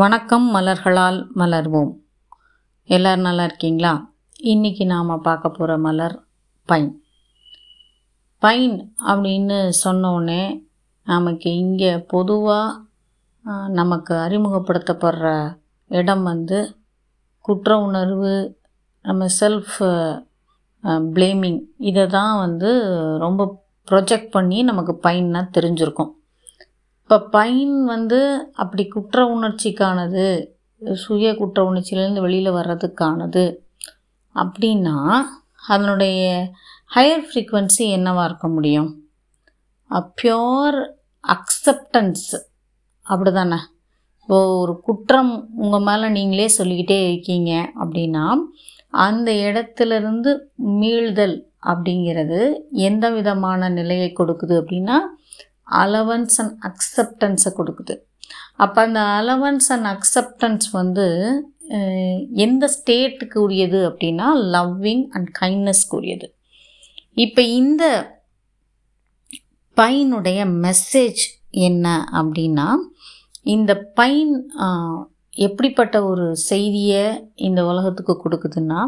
வணக்கம் மலர்களால் மலர்வோம். எல்லோரும் நல்லா இருக்கீங்களா? இன்றைக்கி நாம் பார்க்க போகிற மலர் பைன். பைன் அப்படின்னு சொன்னோடனே நமக்கு இங்கே பொதுவாக நமக்கு அறிமுகப்படுத்தப்படுற இடம் வந்து குற்ற உணர்வு நம்ம செல்ஃப் ப்ளேமிங் இதை தான் வந்து ரொம்ப ப்ரொஜெக்ட் பண்ணி நமக்கு பைன்னா தெரிஞ்சிருக்கும். இப்போ பைன் வந்து அப்படி குற்ற உணர்ச்சிக்கானது சுய குற்ற உணர்ச்சியிலேருந்து வெளியில் வர்றதுக்கானது அப்படின்னா அதனுடைய ஹையர் ஃப்ரீக்குவென்சி என்னவாக இருக்க முடியும்? பியோர் அக்செப்டன்ஸ் அப்படி தானே இப்போ ஒரு குற்றம் உங்கள் மேலே நீங்களே சொல்லிக்கிட்டே இருக்கீங்க அப்படின்னா அந்த இடத்துலேருந்து மீள்தல் அப்படிங்கிறது எந்த விதமான நிலையை கொடுக்குது அப்படின்னா அலவன்ஸ் அண்ட் அக்செப்டன்ஸை கொடுக்குது. அப்போ அந்த அலவன்ஸ் அண்ட் அக்செப்டன்ஸ் வந்து எந்த ஸ்டேட்டுக்கு உரியது அப்படின்னா லவ்விங் அண்ட் கைண்ட்னஸ்க்கு உரியது. இப்போ இந்த பையனுடைய மெசேஜ் என்ன அப்படின்னா இந்த பைன் எப்படிப்பட்ட ஒரு செய்தியை இந்த உலகத்துக்கு கொடுக்குதுன்னா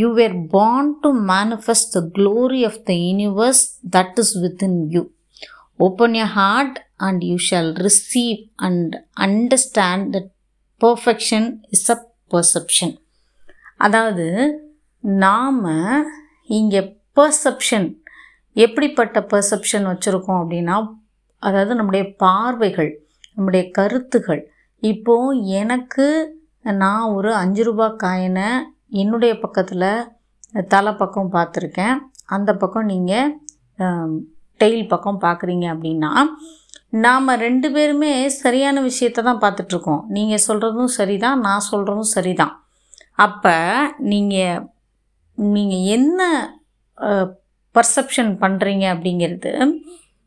you were born to manifest the glory of the universe that is within you open your heart and you shall receive and understand that perfection is a perception அதாவது நாம் இங்கே பர்செப்ஷன் எப்படிப்பட்ட பர்செப்ஷன் வச்சுருக்கோம் அப்படின்னா அதாவது நம்முடைய பார்வைகள் நம்முடைய கருத்துகள். இப்போது எனக்கு நான் ஒரு அஞ்சு ரூபா காயினை என்னுடைய பக்கத்தில் தலை பக்கம் பார்த்துருக்கேன். அந்த பக்கம் நீங்கள் டெய்ல் பக்கம் பார்க்குறீங்க அப்படின்னா நாம் ரெண்டு பேருமே சரியான விஷயத்த தான் பார்த்துட்ருக்கோம். நீங்கள் சொல்கிறதும் சரி தான் நான் சொல்கிறதும் சரி தான் அப்போ நீங்கள் நீங்கள் என்ன பர்செப்ஷன் பண்ணுறீங்க அப்படிங்கிறது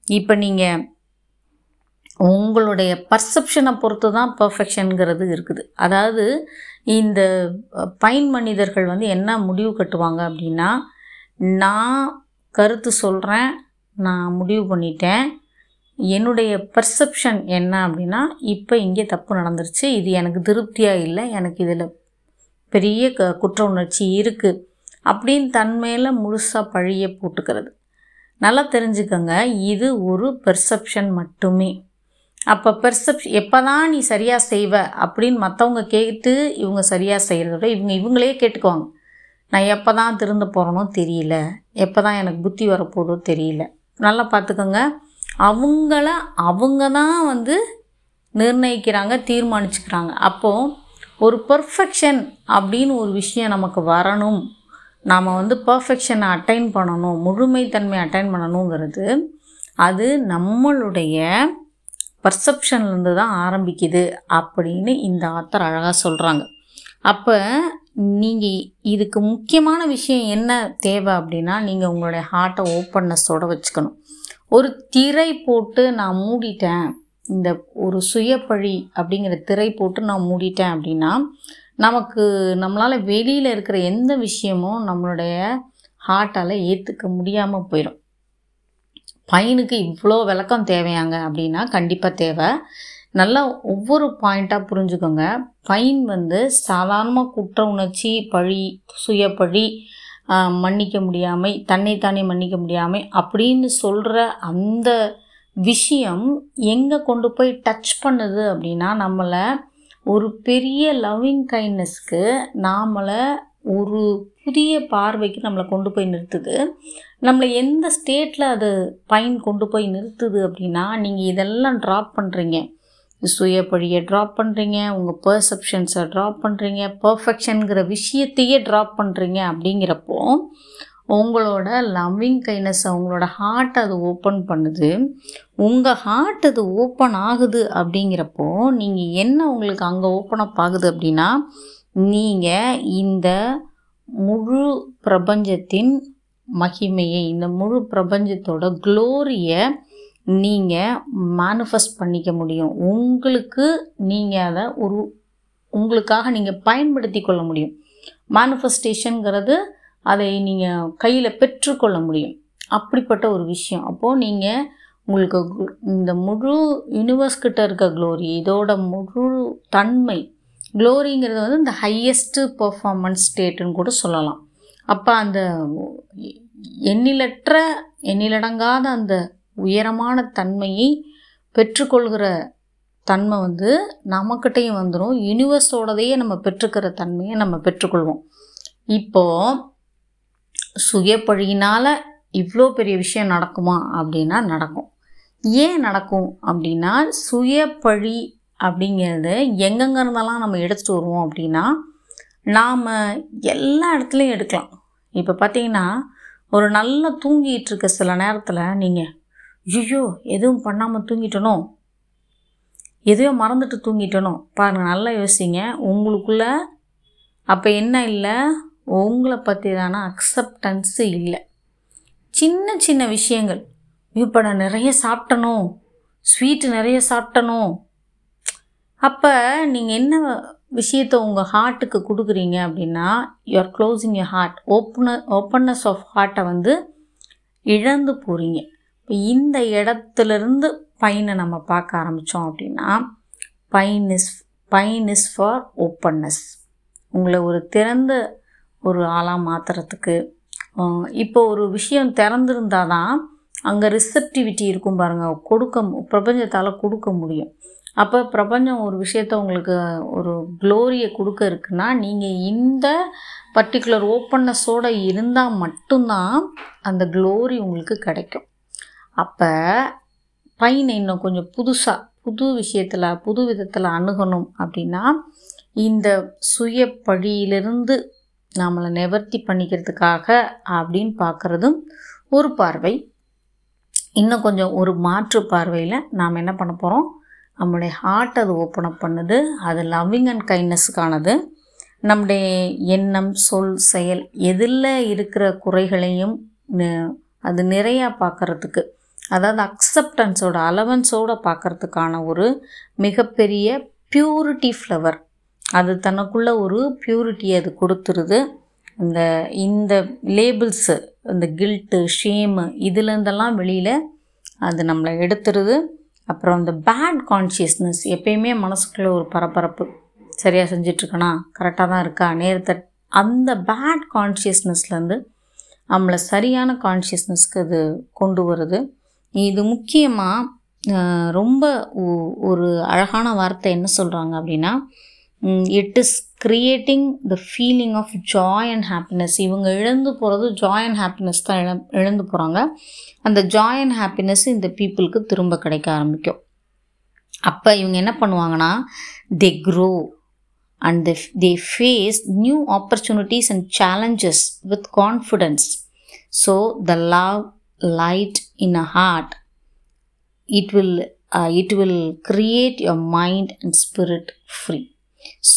இப்போ நீங்கள் உங்களுடைய பர்செப்ஷனை பொறுத்து தான் பர்ஃபெக்ஷனுங்கிறது இருக்குது. அதாவது இந்த பைன் மனிதர்கள் வந்து என்ன முடிவு கட்டுவாங்க அப்படின்னா நான் கருத்து சொல்கிறேன் நான் முடிவு பண்ணிட்டேன். என்னுடைய பர்செப்ஷன் என்ன அப்படின்னா இப்போ இங்கே தப்பு நடந்துருச்சு. இது எனக்கு திருப்தியாக இல்லை. எனக்கு இதில் பெரிய க குற்ற உணர்ச்சி இருக்குது அப்படின்னு தன்மையில் முழுசாக பழிய போட்டுக்கிறது. நல்லா தெரிஞ்சுக்கோங்க இது ஒரு பெர்செப்ஷன் மட்டுமே. அப்போ பெர்செப் எப்போ தான் நீ சரியாக செய்வ அப்படின்னு மற்றவங்க கேட்டு இவங்க சரியாக செய்கிறத விட இவங்க இவங்களே கேட்டுக்குவாங்க. நான் எப்போ தான் திருந்த போகிறனோ தெரியல. எப்போ தான் எனக்கு புத்தி வரப்போதோ தெரியல. நல்லா பார்த்துக்கோங்க. அவங்கள அவங்க தான் வந்து நிர்ணயிக்கிறாங்க தீர்மானிச்சுக்கிறாங்க. அப்போது ஒரு பர்ஃபெக்ஷன் அப்படின்னு ஒரு விஷயம் நமக்கு வரணும். நாம் வந்து பர்ஃபெக்ஷனை அட்டைன் பண்ணணும் முழுமைத்தன்மை அட்டைன் பண்ணணுங்கிறது அது நம்மளுடைய பர்செப்ஷன்லேருந்து தான் ஆரம்பிக்குது அப்படின்னு இந்த ஆத்தர் அழகாக சொல்கிறாங்க அப்போ நீங்கள் இதுக்கு முக்கியமான விஷயம் என்ன தேவை அப்படின்னா நீங்கள் உங்களுடைய ஹார்ட்டை ஓப்பன்னஸோடு வச்சுக்கணும். ஒரு திரை போட்டு நான் மூடிட்டேன் இந்த ஒரு சுயப்பழி அப்படிங்கிற திரை போட்டு நான் மூடிட்டேன் அப்படின்னா நமக்கு நம்மளால் வெளியில் இருக்கிற எந்த விஷயமும் நம்மளுடைய ஹார்ட்டால் ஏற்றுக்க முடியாமல் போயிடும் பையனுக்கு இவ்வளோ விளக்கம் தேவையாங்க அப்படின்னா கண்டிப்பாக தேவை. நல்லா ஒவ்வொரு பாயிண்ட்டாக புரிஞ்சுக்கோங்க. ஃபைன் வந்து சாதாரணமாக குற்ற உணர்ச்சி பழி சுயப்பழி மன்னிக்க முடியாமை தன்னைத்தானே மன்னிக்க முடியாமை அப்படின்னு சொல்கிற அந்த விஷயம் எங்கே கொண்டு போய் டச் பண்ணுது அப்படின்னா நம்மளை ஒரு பெரிய லவ்விங் கைண்ட்னஸ்க்கு நாமளை ஒரு புதிய பார்வைக்கு நம்மளை கொண்டு போய் நிறுத்துது. நம்மளை எந்த ஸ்டேட்டில் அது பயன் கொண்டு போய் நிறுத்துது அப்படின்னா நீங்கள் இதெல்லாம் ட்ராப் பண்ணுறீங்க சுயப்பழியை ட்ராப் பண்ணுறீங்க உங்கள் பர்செப்ஷன்ஸை ட்ராப் பண்ணுறீங்க பர்ஃபெக்ஷனுங்கிற விஷயத்தையே ட்ராப் பண்ணுறீங்க அப்படிங்கிறப்போ உங்களோட லவ்விங் கைனஸை உங்களோட ஹார்ட் அது ஓப்பன் பண்ணுது. உங்கள் ஹார்ட் அது ஓப்பன் ஆகுது அப்படிங்கிறப்போ நீங்கள் என்ன உங்களுக்கு அங்கே ஓப்பன் அப் ஆகுது அப்படின்னா நீங்கள் இந்த முழு பிரபஞ்சத்தின் மகிமையை இந்த முழு பிரபஞ்சத்தோட க்ளோரியை நீங்கள் மேனிஃபெஸ்ட் பண்ணிக்க முடியும். உங்களுக்கு நீங்கள் அதை ஒரு உங்களுக்காக நீங்கள் பயன்படுத்தி கொள்ள முடியும். மேனிஃபெஸ்டேஷனுங்கிறது அதை நீங்கள் கையில் பெற்றுக்கொள்ள முடியும். அப்படிப்பட்ட ஒரு விஷயம். அப்போது நீங்கள் உங்களுக்கு கு- இந்த முழு யூனிவர்ஸ் கிட்ட இருக்க க்ளோரி இதோட முழு தன்மை க்ளோரிங்கிறது வந்து இந்த ஹையஸ்ட்டு பர்ஃபார்மன்ஸ் ஸ்டேட்டுன்னு கூட சொல்லலாம். அப்போ அந்த எண்ணிலற்ற எண்ணிலடங்காத அந்த உயரமான தன்மையை பெற்றுக்கொள்கிற தன்மை வந்து நம்மக்கிட்டையும் வந்துடும் யூனிவர்ஸோடதையே நம்ம பெற்றுக்கிற தன்மையை நம்ம பெற்றுக்கொள்வோம். இப்போது சுயப்பழியினால் இவ்வளோ பெரிய விஷயம் நடக்குமா அப்படின்னா நடக்கும். ஏன் நடக்கும் அப்படின்னா சுயப்பழி அப்படிங்கிறது எங்கெங்க இருந்தெல்லாம் நம்ம எடுத்துகிட்டு வருவோம் அப்படின்னா நாம் எல்லா இடத்துலையும் எடுக்கலாம். இப்போ பார்த்தீங்கன்னா ஒரு நல்லா தூங்கிட்டு இருக்க சில நேரத்தில் நீங்கள் ஐயோ எதுவும் பண்ணாமல் தூங்கிட்டனோ? எதையோ மறந்துட்டு தூங்கிட்டனோ? பாருங்கள் நல்லா யோசிங்க. உங்களுக்குள்ள அப்போ என்ன இல்லை? உங்களை பற்றிதான அக்செப்டன்ஸு இல்லை. சின்ன சின்ன விஷயங்கள். இப்போ நான் நிறைய சாப்பிட்டனும் ஸ்வீட்டு நிறைய சாப்பிட்டனும் அப்போ நீங்கள் என்ன விஷயத்தை உங்கள் ஹார்ட்டுக்கு கொடுக்குறீங்க அப்படின்னா you're closing your heart open openness of ஹார்ட்டை வந்து இழந்து போகிறீங்க இந்த இடத்துலேருந்து பையனை நம்ம பார்க்க ஆரம்பித்தோம் அப்படின்னா fine is fine is for openness உங்களை ஒரு திறந்த ஒரு ஆளாக மாற்றுறதுக்கு இப்போ ஒரு விஷயம் திறந்திருந்தால் தான் அங்கே ரிசப்டிவிட்டி இருக்கும் பாருங்கள் கொடுக்க பிரபஞ்சத்தால் கொடுக்க முடியும். அப்போ பிரபஞ்சம் ஒரு விஷயத்த உங்களுக்கு ஒரு க்ளோரியை கொடுக்க இருக்குன்னா நீங்கள் இந்த பர்டிகுலர் ஓப்பன்னஸோடு இருந்தால் மட்டும்தான் அந்த க்ளோரி உங்களுக்கு கிடைக்கும். அப்போ பையனை இன்னும் கொஞ்சம் புதுசாக புது விஷயத்தில் புது விதத்தில் அணுகணும் அப்படின்னா இந்த சுய பழியிலிருந்து நம்மளை நிவர்த்தி பண்ணிக்கிறதுக்காக அப்படின்னு பார்க்குறதும் ஒரு பார்வை. இன்னும் கொஞ்சம் ஒரு மாற்று பார்வையில் நாம் என்ன பண்ண போகிறோம் நம்மளுடைய ஹார்ட் அது ஓப்பன் அப் பண்ணுது. அது லவ்விங் அண்ட் கைண்ட்னஸுக்கானது நம்முடைய எண்ணம் சொல் செயல் எதில் இருக்கிற குறைகளையும் அது நிறையா பார்க்குறதுக்கு அதாவது அக்செப்டன்ஸோட அலவன்ஸோடு பார்க்கறதுக்கான ஒரு மிகப்பெரிய பியூரிட்டி ஃப்ளவர் அது தனக்குள்ளே ஒரு பியூரிட்டி அது கொடுத்துருது. இந்த இந்த லேபிள்ஸு இந்த கில்ட்டு ஷேமு இதுலேருந்தெல்லாம் வெளியில் அது நம்மளை எடுத்துருது. அப்புறம் இந்த பேட் கான்ஷியஸ்னஸ் எப்பயுமே மனசுக்குள்ளே ஒரு பரபரப்பு. சரியாக செஞ்சிட்ருக்கனா கரெக்டாக தான் இருக்கா? நேரத்தை அந்த பேட் கான்ஷியஸ்னஸ்லேருந்து நம்மளை சரியான கான்ஷியஸ்னஸ்க்கு அது கொண்டு வருது. இது முக்கியமாக ரொம்ப ஒ- ஒரு அழகான வார்த்தை என்ன சொல்கிறாங்க அப்படின்னா it is creating the feeling of joy and happiness இவங்க இழந்து போகிறது ஜாய் அண்ட் ஹாப்பினஸ் தான் இழ இழந்து போகிறாங்க அந்த ஜாய் அண்ட் ஹாப்பினஸ் இந்த பீப்புளுக்கு திரும்ப கிடைக்க ஆரம்பிக்கும். அப்போ இவங்க என்ன பண்ணுவாங்கன்னா they grow and they they face new opportunities and challenges with confidence so the love light in a heart it will uh, it will create your mind and spirit free.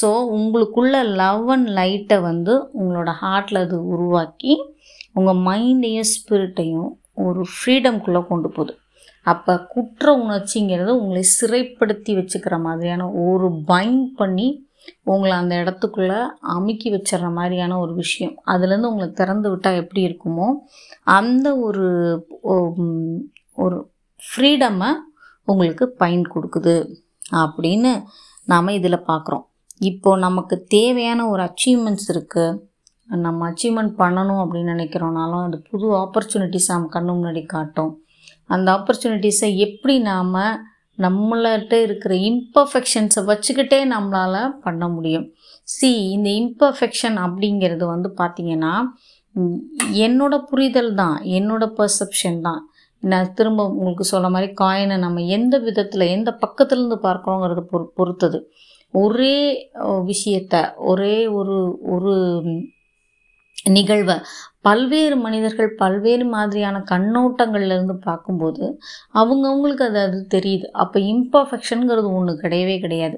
So உங்களுக்குள்ள love and லைட்டை வந்து உங்களோட ஹார்ட்டில் அது உருவாக்கி உங்கள் மைண்டையும் ஸ்பிரிட்டையும் ஒரு ஃப்ரீடம்குள்ளே கொண்டு போகுது. அப்போ குற்ற உணர்ச்சிங்கிறது உங்களை சிறைப்படுத்தி வச்சுக்கிற மாதிரியான ஒரு பைண்ட் பண்ணி உங்களை அந்த இடத்துக்குள்ளே அமுக்கி வச்சிடுற மாதிரியான ஒரு விஷயம். அதுலேருந்து உங்களை திறந்து விட்டால் எப்படி இருக்குமோ அந்த ஒரு ஒரு ஃப்ரீடமை உங்களுக்கு பயன் கொடுக்குது அப்படின்னு நாம் இதில் பார்க்குறோம் இப்போ நமக்கு தேவையான ஒரு அச்சீவ்மெண்ட்ஸ் இருக்குது நம்ம அச்சீவ்மெண்ட் பண்ணணும் அப்படின்னு நினைக்கிறோனாலும் அது புது ஆப்பர்ச்சுனிட்டிஸ் நம்ம கண்ணு முன்னாடி காட்டும். அந்த ஆப்பர்ச்சுனிட்டிஸை எப்படி நாம் நம்மள்கிட்ட இருக்கிற இம்பர்ஃபெக்ஷன்ஸை வச்சுக்கிட்டே நம்மளால் பண்ண முடியும். சி இந்த இம்பர்ஃபெக்ஷன் அப்படிங்கிறது வந்து பார்த்திங்கன்னா என்னோட புரிதல் தான் என்னோட பர்செப்ஷன் தான். நான் திரும்ப உங்களுக்கு சொல்ல மாதிரி காயினை நம்ம எந்த விதத்தில் எந்த பக்கத்துலேருந்து பார்க்குறோங்கிறத பொறு பொறுத்தது. ஒரே விஷயத்த ஒரே ஒரு ஒரு நிகழ்வை பல்வேறு மனிதர்கள் பல்வேறு மாதிரியான கண்ணோட்டங்கள்லேருந்து பார்க்கும்போது அவங்கவுங்களுக்கு அது அது தெரியுது. அப்போ இம்பர்ஃபெக்ஷனுங்கிறது ஒன்று கிடையவே கிடையாது.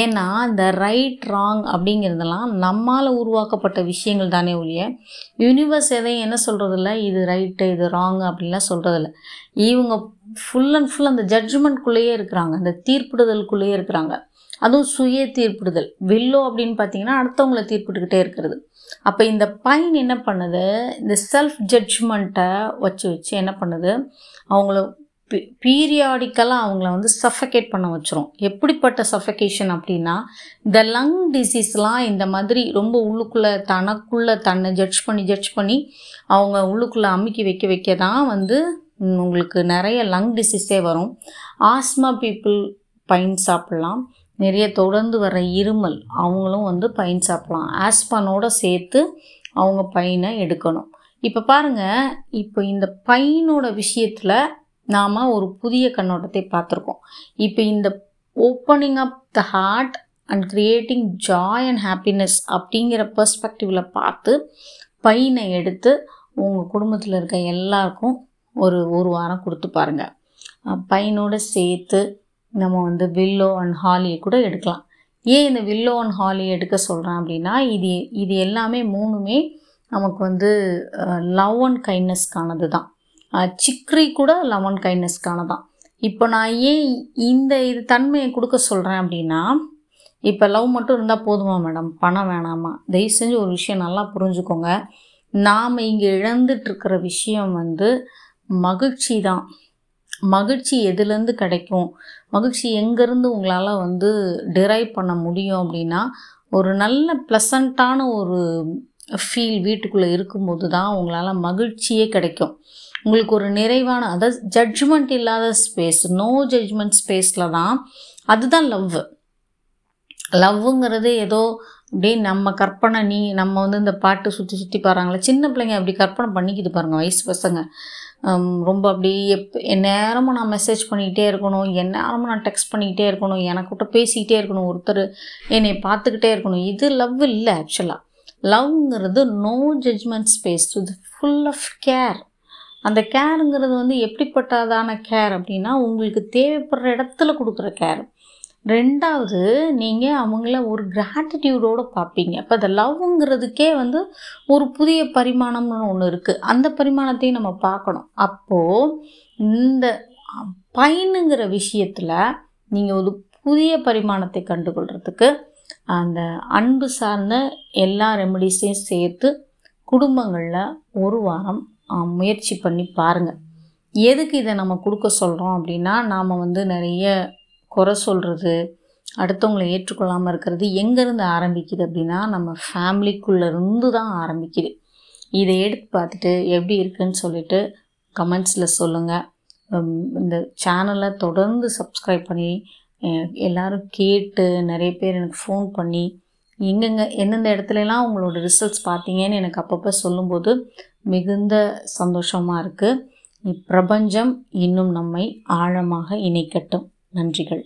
ஏன்னா இந்த ரைட் ராங் அப்படிங்கிறதெல்லாம் நம்மால் உருவாக்கப்பட்ட விஷயங்கள் தானே ஒழிய யூனிவர்ஸ் எதையும் என்ன சொல்கிறதில்ல இது ரைட்டு இது ராங் அப்படின்லாம் சொல்கிறதில்ல இவங்க ஃபுல் அண்ட் ஃபுல் அந்த ஜட்ஜ்மெண்ட்குள்ளேயே இருக்கிறாங்க. அந்த தீர்ப்பிடுதலுக்குள்ளேயே இருக்கிறாங்க. அதுவும் சுய தீர்ப்பிடுதல். வில்லோ அப்படின்னு பார்த்தீங்கன்னா அடுத்தவங்களை தீர்ப்பிட்டுக்கிட்டே இருக்கிறது. அப்போ இந்த பைன் என்ன பண்ணுது? இந்த செல்ஃப் ஜட்ஜ்மெண்ட்டை வச்சு வச்சு என்ன பண்ணுது? அவங்கள பீரியாடிக்கலாக அவங்கள வந்து சஃபகேட் பண்ண வச்சிரும். எப்படிப்பட்ட சஃபகேஷன் அப்படின்னா இந்த லங் டிசீஸ்லாம் இந்த மாதிரி ரொம்ப உள்ளுக்குள்ளே தனக்குள்ளே தன்னை ஜட்ஜ் பண்ணி ஜட்ஜ் பண்ணி அவங்க உள்ளுக்குள்ளே அமுக்கி வைக்க வைக்க தான் வந்து உங்களுக்கு நிறைய லங் டிசீஸே வரும். ஆஸ்மா பீப்புள் பைன் சாப்பிட்லாம். நிறைய தொடர்ந்து வர இருமல் அவங்களும் வந்து பைன் சாப்பிட்லாம். ஆஸ்பானோடு சேர்த்து அவங்க பையனை எடுக்கணும். இப்போ பாருங்கள் இப்போ இந்த பையனோட விஷயத்தில் நாம் ஒரு புதிய கண்ணோட்டத்தை பார்த்துருக்கோம். இப்போ இந்த opening up the heart and creating joy and happiness அப்படிங்கிற பர்ஸ்பெக்டிவில் பார்த்து பையனை எடுத்து உங்கள் குடும்பத்தில் இருக்க எல்லாருக்கும் ஒரு ஒரு வாரம் கொடுத்து பாருங்கள் பையனோட சேர்த்து நம்ம வந்து வில்லோ அண்ட் ஹாலியை கூட எடுக்கலாம். ஏன் இந்த வில்லோ அண்ட் ஹாலி எடுக்க சொல்கிறேன் அப்படின்னா இது இது எல்லாமே மூணுமே நமக்கு வந்து லவ் அண்ட் கைண்ட்னஸ்க்கானது தான் சிக்ரி கூட லவ் அண்ட் கைண்ட்னஸ்க்கானது தான் இப்போ நான் ஏன் இந்த இது தன்மையை கொடுக்க சொல்கிறேன் அப்படின்னா இப்போ லவ் மட்டும் இருந்தால் போதுமா மேடம் பணம் வேணாமா? தயவு செஞ்சு ஒரு விஷயம் நல்லா புரிஞ்சுக்கோங்க. நாம் இங்கே இழந்துட்டுருக்கிற விஷயம் வந்து மகிழ்ச்சி தான் மகிழ்ச்சி எதுலேருந்து கிடைக்கும்? மகிழ்ச்சி எங்கேருந்து உங்களால் வந்து டிரைவ் பண்ண முடியும் அப்படின்னா ஒரு நல்ல ப்ளசண்ட்டான ஒரு ஃபீல் வீட்டுக்குள்ளே இருக்கும்போது தான் உங்களால் மகிழ்ச்சியே கிடைக்கும். உங்களுக்கு ஒரு நிறைவான அதாவது ஜட்ஜ்மெண்ட் இல்லாத ஸ்பேஸ் நோ ஜட்ஜ்மெண்ட் ஸ்பேஸில் தான் அதுதான் லவ் லவ்வுங்கிறது ஏதோ அப்படியே நம்ம கற்பனை நீ நம்ம வந்து இந்த பாட்டு சுற்றி சுற்றி பாருங்களே சின்ன பிள்ளைங்க அப்படி கற்பனை பண்ணிக்கிட்டு பாருங்கள் வயசு பசங்க ரொம்ப அப்படி எப் எந்நேரமும் நான் மெசேஜ் பண்ணிக்கிட்டே இருக்கணும் எந்நேரமும் நான் டெக்ஸ்ட் பண்ணிக்கிட்டே இருக்கணும் எனக்கிட்ட பேசிக்கிட்டே இருக்கணும் ஒருத்தர் என்னை பார்த்துக்கிட்டே இருக்கணும். இது லவ் இல்லை ஆக்சுவலாக லவ்ங்கிறது நோ ஜட்ஜ்மெண்ட் ஸ்பேஸ் இது ஃபுல் ஆஃப் கேர் அந்த கேருங்கிறது வந்து எப்படிப்பட்டதான கேர் அப்படின்னா உங்களுக்கு தேவைப்படுற இடத்துல கொடுக்குற கேர் ரெண்டாவது நீங்கள் அவங்கள ஒரு கிராட்டிடியூடோடு பார்ப்பீங்க. இப்போ அந்த லவ்ங்கிறதுக்கே வந்து ஒரு புதிய பரிமாணம்னு ஒன்று இருக்குது அந்த பரிமாணத்தையும் நம்ம பார்க்கணும். அப்போது இந்த பயனுங்கிற விஷயத்தில் நீங்கள் ஒரு புதிய பரிமாணத்தை கண்டுகொள்கிறதுக்கு அந்த அன்பு சார்ந்த எல்லா ரெமடிஸையும் சேர்த்து குடும்பங்களில் ஒரு வாரம் முயற்சி பண்ணி பாருங்கள் எதுக்கு இதை நம்ம கொடுக்க சொல்கிறோம் அப்படின்னா நாம் வந்து நிறைய குறை சொல்கிறது அடுத்தவங்களை ஏற்றுக்கொள்ளாமல் இருக்கிறது எங்கேருந்து ஆரம்பிக்குது அப்படின்னா நம்ம ஃபேமிலிக்குள்ளே இருந்து தான் ஆரம்பிக்குது. இதை எடுத்து பார்த்துட்டு எப்படி இருக்குன்னு சொல்லிட்டு கமெண்ட்ஸில் சொல்லுங்கள் இந்த சேனலை தொடர்ந்து சப்ஸ்கிரைப் பண்ணி எல்லோரும் கேட்டு நிறைய பேர் எனக்கு ஃபோன் பண்ணி எங்கெங்க எந்தெந்த இடத்துலலாம் உங்களோட ரிசல்ட்ஸ் பார்த்தீங்கன்னு எனக்கு அப்பப்போ சொல்லும்போது மிகுந்த சந்தோஷமாக இருக்குது பிரபஞ்சம் இன்னும் நம்மை ஆழமாக இணைக்கட்டும். நன்றிகள்.